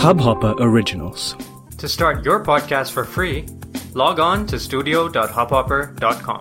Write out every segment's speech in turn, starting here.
Hubhopper Originals. To start your podcast for free, log on to studio.hubhopper.com.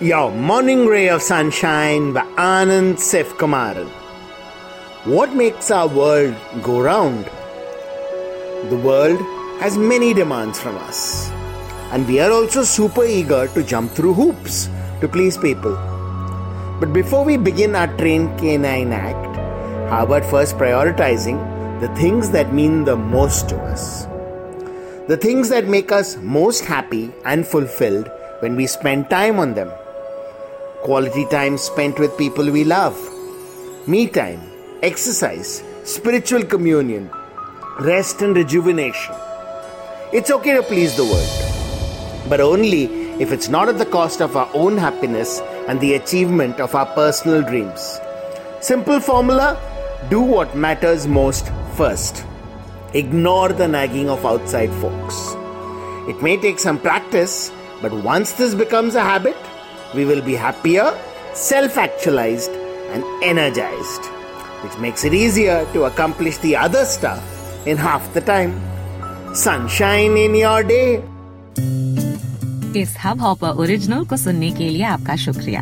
Your morning ray of sunshine by Anand Sif Kumaran. What makes our world go round? The world has many demands from us, and we are also super eager to jump through hoops to please people. But before we begin our trained canine act, how about first prioritizing the things that mean the most to us? The things that make us most happy and fulfilled when we spend time on them. Quality time spent with people we love. Me time, exercise, spiritual communion, rest and rejuvenation. It's okay to please the world, but only if it's not at the cost of our own happiness and the achievement of our personal dreams. Simple formula do what matters most first. Ignore the nagging of outside folks. It may take some practice, but once this becomes a habit, we will be happier, self actualized, and energized, which makes it easier to accomplish the other stuff in half the time. Sunshine in your day. इस Hubhopper original को सुनने के लिए आपका शुक्रिया